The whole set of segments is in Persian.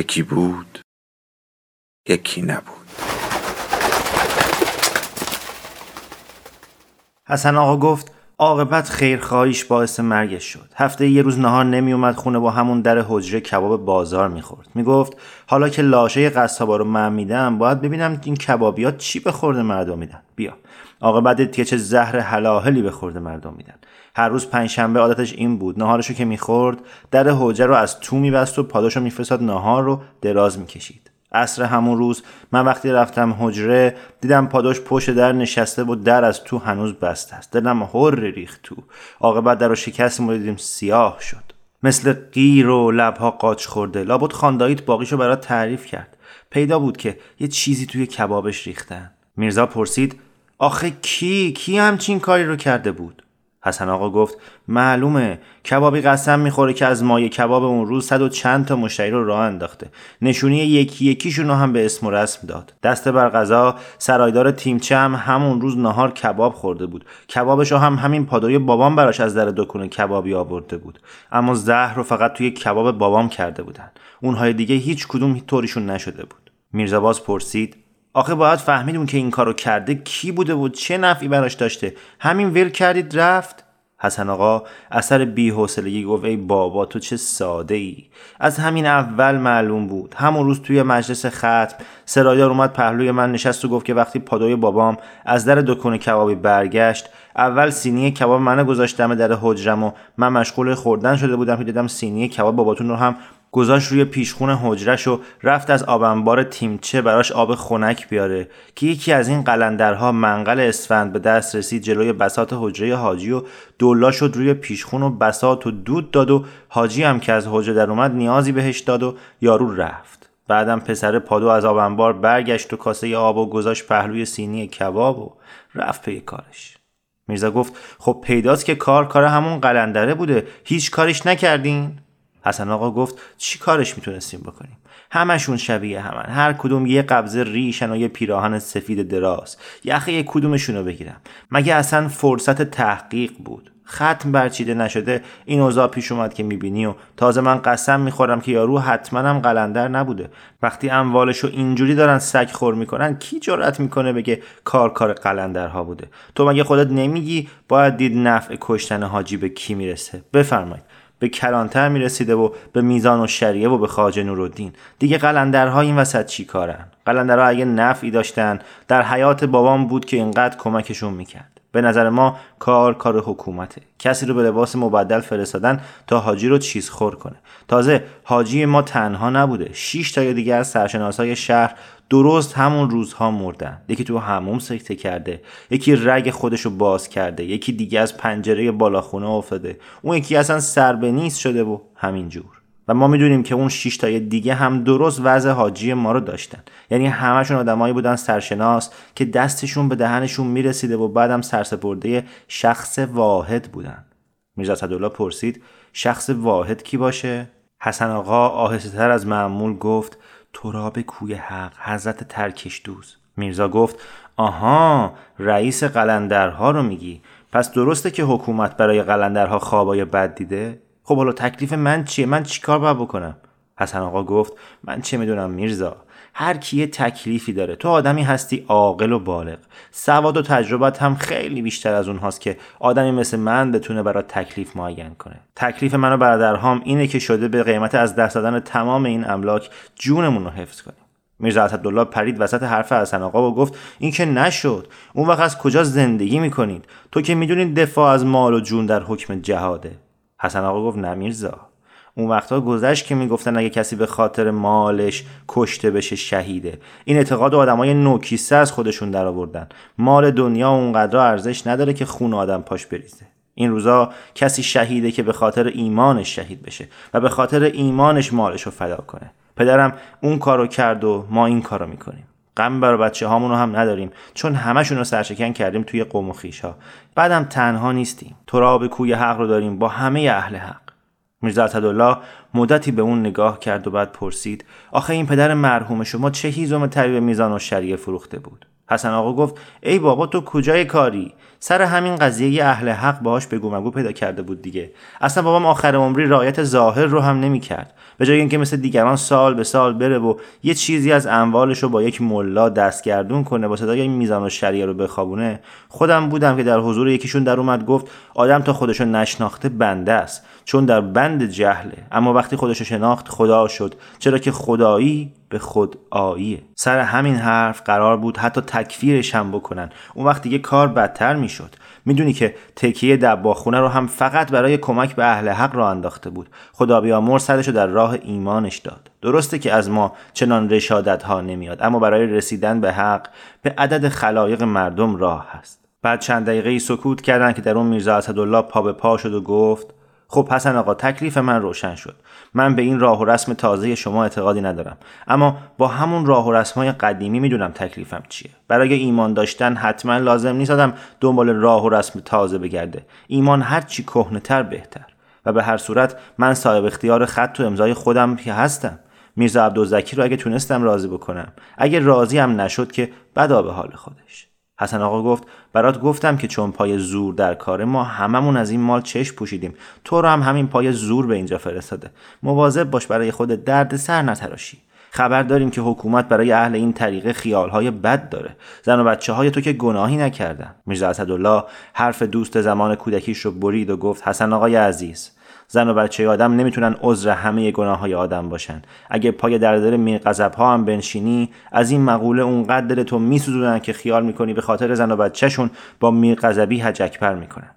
یکی بود یکی نبود. حسن آقا گفت عاقبت خیرخواهیش باعث مرگش شد. هفته یه روز نهار نمی اومد خونه با همون در حجره کباب بازار می‌خورد. می‌گفت حالا که لاشه قصابا رو من میدم باید ببینم این کبابیات چی به خورده مردم میدن. بیا. عاقبت که چه زهر حلاهلی به خورده مردم میدن. هر روز پنجشنبه عادتش این بود. نهارشو که می‌خورد در حجره رو از تو میبست و پاداشو میفرستاد نهار رو دراز می‌کشید. عصر همون روز من وقتی رفتم حجره دیدم پاداش پشت در نشسته و در از تو هنوز بسته است. دلم هر ریخت تو. عاقبت در رو شکست ما دیدیم سیاه شد. مثل قیر و لبها قاچ خورده. لابد خانداییت باقیشو برات تعریف کرد. پیدا بود که یه چیزی توی کبابش ریختن. میرزا پرسید آخه کی؟ کی همچین کاری رو کرده بود؟ حسن آقا گفت معلومه کبابی قسم می‌خوره که از مایه کباب اون روز صد و چند تا مشتری رو راه انداخته. نشونی یکی یکیشون رو هم به اسم و رسم داد. دست بر غذا سرایدار تیمچه هم همون روز نهار کباب خورده بود. کبابش رو هم همین پادوی بابام براش از در دکون کبابی آورده بود. اما زهر رو فقط توی کباب بابام کرده بودن. اونهای دیگه هیچ کدوم طوریشون نشده بود. میرزا باز پرسید آخه باید فهمیدون که این کارو کرده کی بوده و چه نفعی براش داشته. همین ول کردید رفت. حسن آقا اثر بی‌حوصلگی گفت ای بابا تو چه ساده ای از همین اول معلوم بود. همون روز توی مجلس ختم سرایدار اومد پهلوی من نشست و گفت که وقتی پادوی بابام از در دکون کبابی برگشت اول سینی کباب منو گذاشتم در حجرم و من مشغول خوردن شده بودم که دیدم سینی کباب باباتون رو هم گذاشت روی پیشخون حجرش و رفت از آبنبار تیمچه براش آب خنک بیاره که یکی از این قلندرها منقل اسفند به دست رسید جلوی بسات حجره حاجی و دولا شد روی پیشخون و بسات و دود داد و حاجی هم که از حجره در اومد نیازی بهش داد و یارو رفت. بعدم پسر پادو از آبنبار برگشت و کاسه آب و گذاشت پهلوی سینی کباب و رفت پی کارش. میرزا گفت خب پیداست که کار کار همون قلندره بوده هیچ کارش نکردین؟ حسن آقا گفت چی کارش می‌تونستیم بکنیم؟ همشون شبیه همن. هر کدوم یه قبضه ریشن و یه پیراهن سفید دراز. یخه کدومشون رو بگیرم. مگه اصلا فرصت تحقیق بود؟ ختم برچیده نشده این اوضاع پیش اومد که می‌بینی و تازه من قسم می‌خورم که یارو حتما هم قلندر نبوده. وقتی اموالشو اینجوری دارن سگ خور می‌کنن کی جرأت می‌کنه بگه کار کار قلندرها بوده؟ تو مگه خودت نمیگی باید دید نفع کشتن حاجی به کی می‌رسه؟ بفرمایید. به کلانتر می‌رسیده و به میزان و شریعه و به خواجه نورالدین دیگه قلندرها این وسط چی کارن؟ قلندرها اگه نفعی داشتن در حیات بابام بود که اینقدر کمکشون می‌کرد. به نظر ما کار کار حکومته. کسی رو به لباس مبدل فرستادن تا حاجی رو چیز خور کنه. تازه حاجی ما تنها نبوده. 6 تا دیگه از سرشناسای شهر درست همون روزها مردن. یکی تو هموم سکته کرده یکی رگ خودشو باز کرده یکی دیگه از پنجره بالاخونه افتاده. اون یکی اصلا سر به نیست شده و همینجور و ما می‌دونیم که اون 6 تای دیگه هم درست وضع حاجی ما رو داشتن. یعنی همشون آدمایی بودن سرشناس که دستشون به دهنشون می‌رسیده و بعدم سرسپرده شخص واحد بودن. میرزا صدالله پرسید شخص واحد کی باشه؟ حسن آقا آهسته از معمول گفت تراب کوی حق حضرت ترکش دوز میرزا گفت آها رئیس قلندرها رو میگی. پس درسته که حکومت برای قلندرها خوابای بد دیده؟ خب حالا تکلیف من چیه؟ من چیکار باید بکنم؟ حسن آقا گفت من چه می‌دونم میرزا؟ هر کی تکلیفی داره. تو آدمی هستی عاقل و بالغ. سواد و تجربت هم خیلی بیشتر از اونهاست که آدمی مثل من بتونه برای تکلیف معین کنه. تکلیف من و برادرهام اینه که شده به قیمت از دست دادن تمام این املاک جونمون رو حفظ کنیم. میرزا اسدالله پرید وسط حرف حسن آقا و گفت این که نشد. اون وقت از کجا زندگی می‌کنید؟ تو که می‌دونید دفاع از مال و جون در حکم جهاده. حسن آقا گفت نه میرزا. اون وقتا گذشت که می‌گفتن اگه کسی به خاطر مالش کشته بشه شهیده. این اعتقاد آدمای نوکیسه از خودشون در آوردن مال دنیا اونقدر ارزش نداره که خون آدم پاش بریزه. این روزا کسی شهیده که به خاطر ایمانش شهید بشه و به خاطر ایمانش مالش رو فدا کنه. پدرم اون کارو کرد و ما این کارو می‌کنیم. غم برای بچه هامونو هم نداریم چون همشون رو سرشکن کردیم توی قوم و خیش ها بعدم تنها نیستیم. تو به کوی حق رو داریم با همه اهل حق. میرزا اسدالله مدتی به اون نگاه کرد و بعد پرسید آخه این پدر مرحوم شما چه هیزم تری به میزان و شریعه فروخته بود؟ حسن آقا گفت ای بابا تو کجای کاری؟ سر همین قضیه یه اهل حق باهاش بگو مگو پیدا کرده بود دیگه. اصلا بابام آخر عمری رایت ظاهر رو هم نمی‌کرد. به جای اینکه مثل دیگران سال به سال بره و یه چیزی از اموالش رو با یک ملا دستگردون کنه با صدای میزان و شریعه رو بخوابونه خودم بودم که در حضور یکیشون در اومد گفت آدم تا خودشو نشناخته بنده است. چون در بند جهله. اما وقتی خودشو شناخت خدا شد. چرا که خدایی به خود آییه. سر همین حرف قرار بود حتی تکفیرش هم بکنن. اون وقت دیگه کار بدتر می‌شد. می‌دونی که تکیه دباخونه رو هم فقط برای کمک به اهل حق را انداخته بود. خدا بیامر سرش رو در راه ایمانش داد. درسته که از ما چنان رشادت ها نمیاد اما برای رسیدن به حق به عدد خلایق مردم راه هست. بعد چند دقیقه سکوت کردن که در اون میرزا اسدالله پا به پا شد و گفت خب حسن آقا تکلیف من روشن شد. من به این راه و رسم تازه شما اعتقادی ندارم. اما با همون راه و رسمهای قدیمی می‌دونم تکلیفم چیه. برای ایمان داشتن حتما لازم نیست آدم دنبال راه و رسم تازه بگرده. ایمان هرچی تر بهتر. و به هر صورت من صاحب اختیار خط و امضای خودم که هستم. میرزا عبدالزکی رو اگه تونستم راضی بکنم. اگه راضی هم نشد که بدا به حال خودش. حسن آقا گفت برات گفتم که چون پای زور در کاره ما هممون از این مال چشم پوشیدیم تو رو هم همین پای زور به اینجا فرستاده. مواظب باش برای خود درد سر نتراشی. خبر داریم که حکومت برای اهل این طریقه خیالهای بد داره. زن و بچه های تو که گناهی نکردن. میرزا اسدالله حرف دوست زمان کودکیش رو برید و گفت حسن آقای عزیز زن و بچه آدم نمی‌تونن عذر همه گناه های آدم باشن. اگه پای دردر میر ها هم بنشینی از این مقوله اونقدر دل تو میسوزونن که خیال می‌کنی به خاطر زن و بچهشون با میر غضبی هجکپر می‌کنن.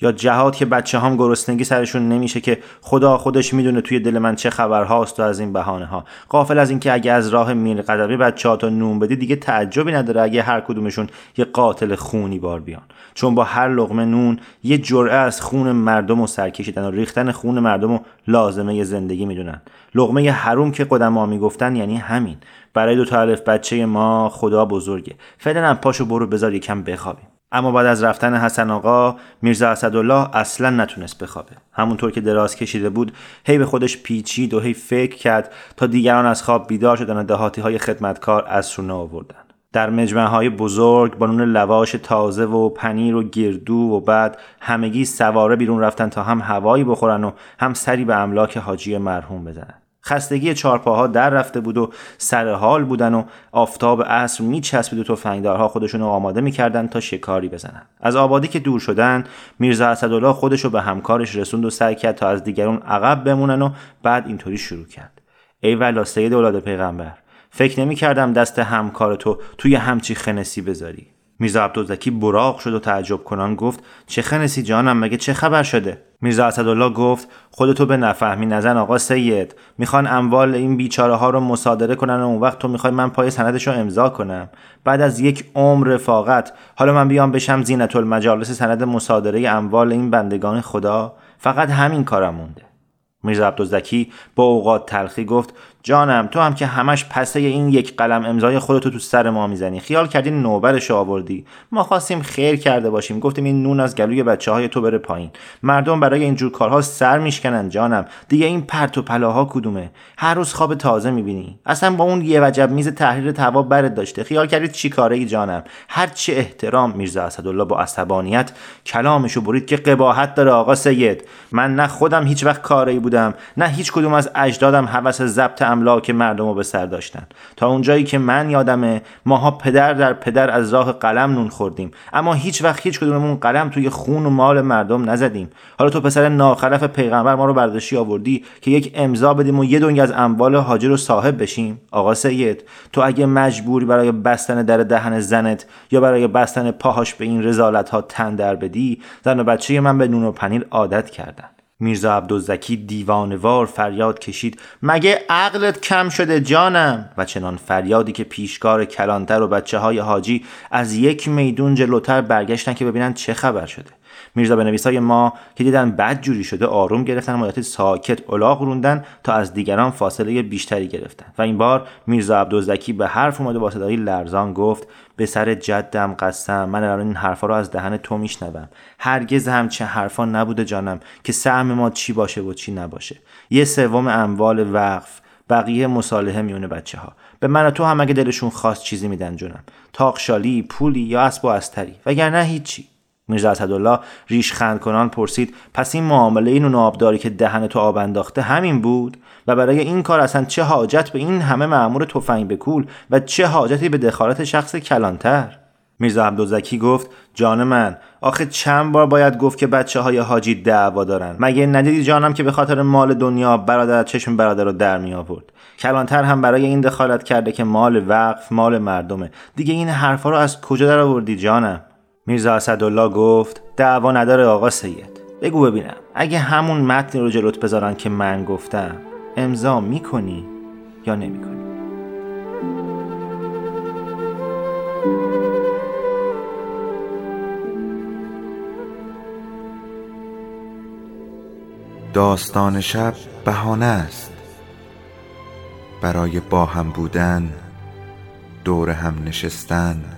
یا جهاد که بچه هم گرسنگی سرشون نمیشه که خدا خودش می‌دونه توی دل من چه خبرهاست و از این بهانه ها قافل از اینکه اگه از راه میر قدبی بچه ها تا نون بدی دیگه تعجبی نداره اگه هر کدومشون یه قاتل خونی بار بیان. چون با هر لغمه نون یه جرعه از خون مردم و سر کشیدن و ریختن خون مردم و لازمه زندگی می‌دونن. لغمه حروم که قدما می‌گفتن یعنی همین. برای دو تا الف بچه ما خدا بزرگه. فعلا پاشو برو بذار یکم بخوابیم. اما بعد از رفتن حسن آقا میرزا اسدالله اصلا نتونست بخوابه. همونطور که دراز کشیده بود هی به خودش پیچید و هی فکر کرد تا دیگران از خواب بیدار شدن و دهاتی های خدمتکار از سونه آوردن. در مجمع های بزرگ با نون لواش تازه و پنیر و گردو و بعد همگی سواره بیرون رفتن تا هم هوایی بخورن و هم سری به املاک حاجی مرحوم بزنن. خستگی چارپاها در رفته بود و سر حال بودن و آفتاب عصر میچسبید و تفنگدارها خودشون رو آماده می‌کردن تا شکاری بزنن. از آبادی که دور شدن میرزا اسدالله خودش رو به همکارش رسوند و سعی کرد تا از دیگرون عقب بمونن و بعد اینطوری شروع کرد. ای ولا سید اولاد پیغمبر فکر نمی کردم دست همکار تو توی همچی خنسی بذاری. میرزا عبدالزکی براق شد و تعجب کنان گفت چه خنسی جانم مگه چه خبر شده؟ میرزا اسدالله گفت خودتو به نفهمی نزن آقا سید. می‌خوان اموال این بیچاره ها رو مصادره کنن و اون وقت تو می‌خوای من پای سندش رو امضا کنم. بعد از یک عمر رفاقت حالا من بیام بشم زینت المجالس سند مصادره اموال این بندگان خدا؟ فقط همین کارم مونده. میرزا عبدالزکی با اوقات تلخی گفت جانم تو هم که همش پسه این یک قلم امضای خودتو تو سر ما می‌زنی. خیال کردی نوبرش آوردی. ما خواستیم خیر کرده باشیم. گفتیم این نون از گلوی بچه های تو بره پایین. مردم برای اینجور کارها سر میشکنن جانم. دیگه این پرت و پلاها کدومه؟ هر روز خواب تازه می‌بینی. اصلا با اون یه وجب میز تحریر توا برد داشته. خیال کردید چی کاره ای جانم هرچه احترام میرزا اسدالله با عصبانیت کلامشو برید که قباحت داره آقا سید. من نه خودم هیچ وقت کاری بودم نه هیچ کدوم از اجدادم حوس ضبط املاک مردم رو به سر داشتن. تا اونجایی که من یادمه ماها پدر در پدر از راه قلم نون خوردیم. اما هیچ وقت هیچ کدوممون قلم توی خون و مال مردم نزدیم. حالا تو پسر ناخلف پیغمبر ما رو برداشتی آوردی که یک امضا بدیم و یه دنگ از اموال حاجر رو صاحب بشیم؟ آقا سید تو اگه مجبوری برای بستن در دهن زنت یا برای بستن پاهاش به این رزالت ها تن در بدی زن و بچه من به نون و پنیر عادت کردن. میرزا عبدالزکی دیوانوار فریاد کشید مگه عقلت کم شده جانم؟ و چنان فریادی که پیشکار کلانتر و بچه های حاجی از یک میدون جلوتر برگشتن که ببینن چه خبر شده. میرزا بنویسای ما که دیدن بد جوری شده آروم گرفتن و مدت ساکت الاغ روندن تا از دیگران فاصله بیشتری گرفتن. و این بار میرزا عبدالزکی به حرف اومده با صدای لرزان گفت به سر جدم قسم من الان این حرفا رو از دهن تو میشنوم. هرگز همچه حرفا نبوده جانم که سهم ما چی باشه و چی نباشه. یه سوم اموال وقف بقیه مصالحه میونه بچه ها به من و تو هم اگه دلشون خواست چیزی میدن جونم. تاقشالی پولی یا اسب و استری وگرنه هیچی. میرزا اسدالله ریش خند کنان پرسید پس این معامله این آبداری که دهن تو آب انداخته همین بود؟ و برای این کار اصلا چه حاجت به این همه معمور تفنگ بکول و چه حاجتی به دخالت شخص کلانتر؟ میرزا عبدالزکی گفت جان من آخه چند بار باید گفت که بچه های حاجی دعوا دارن. مگه ندیدی جانم که به خاطر مال دنیا برادر چشم برادر رو در می آورد کلانتر هم برای این دخالت کرده که مال وقف مال مردمه. دیگه این حرفا رو از کجا در آوردی جانم؟ میرزا اسدالله گفت دعوا نداره آقا سید. بگو ببینم اگه همون متن رو جلوت بذارن که من گفتم امضا می‌کنی یا نمی‌کنی؟ داستان شب بهانه است. برای با هم بودن دور هم نشستن.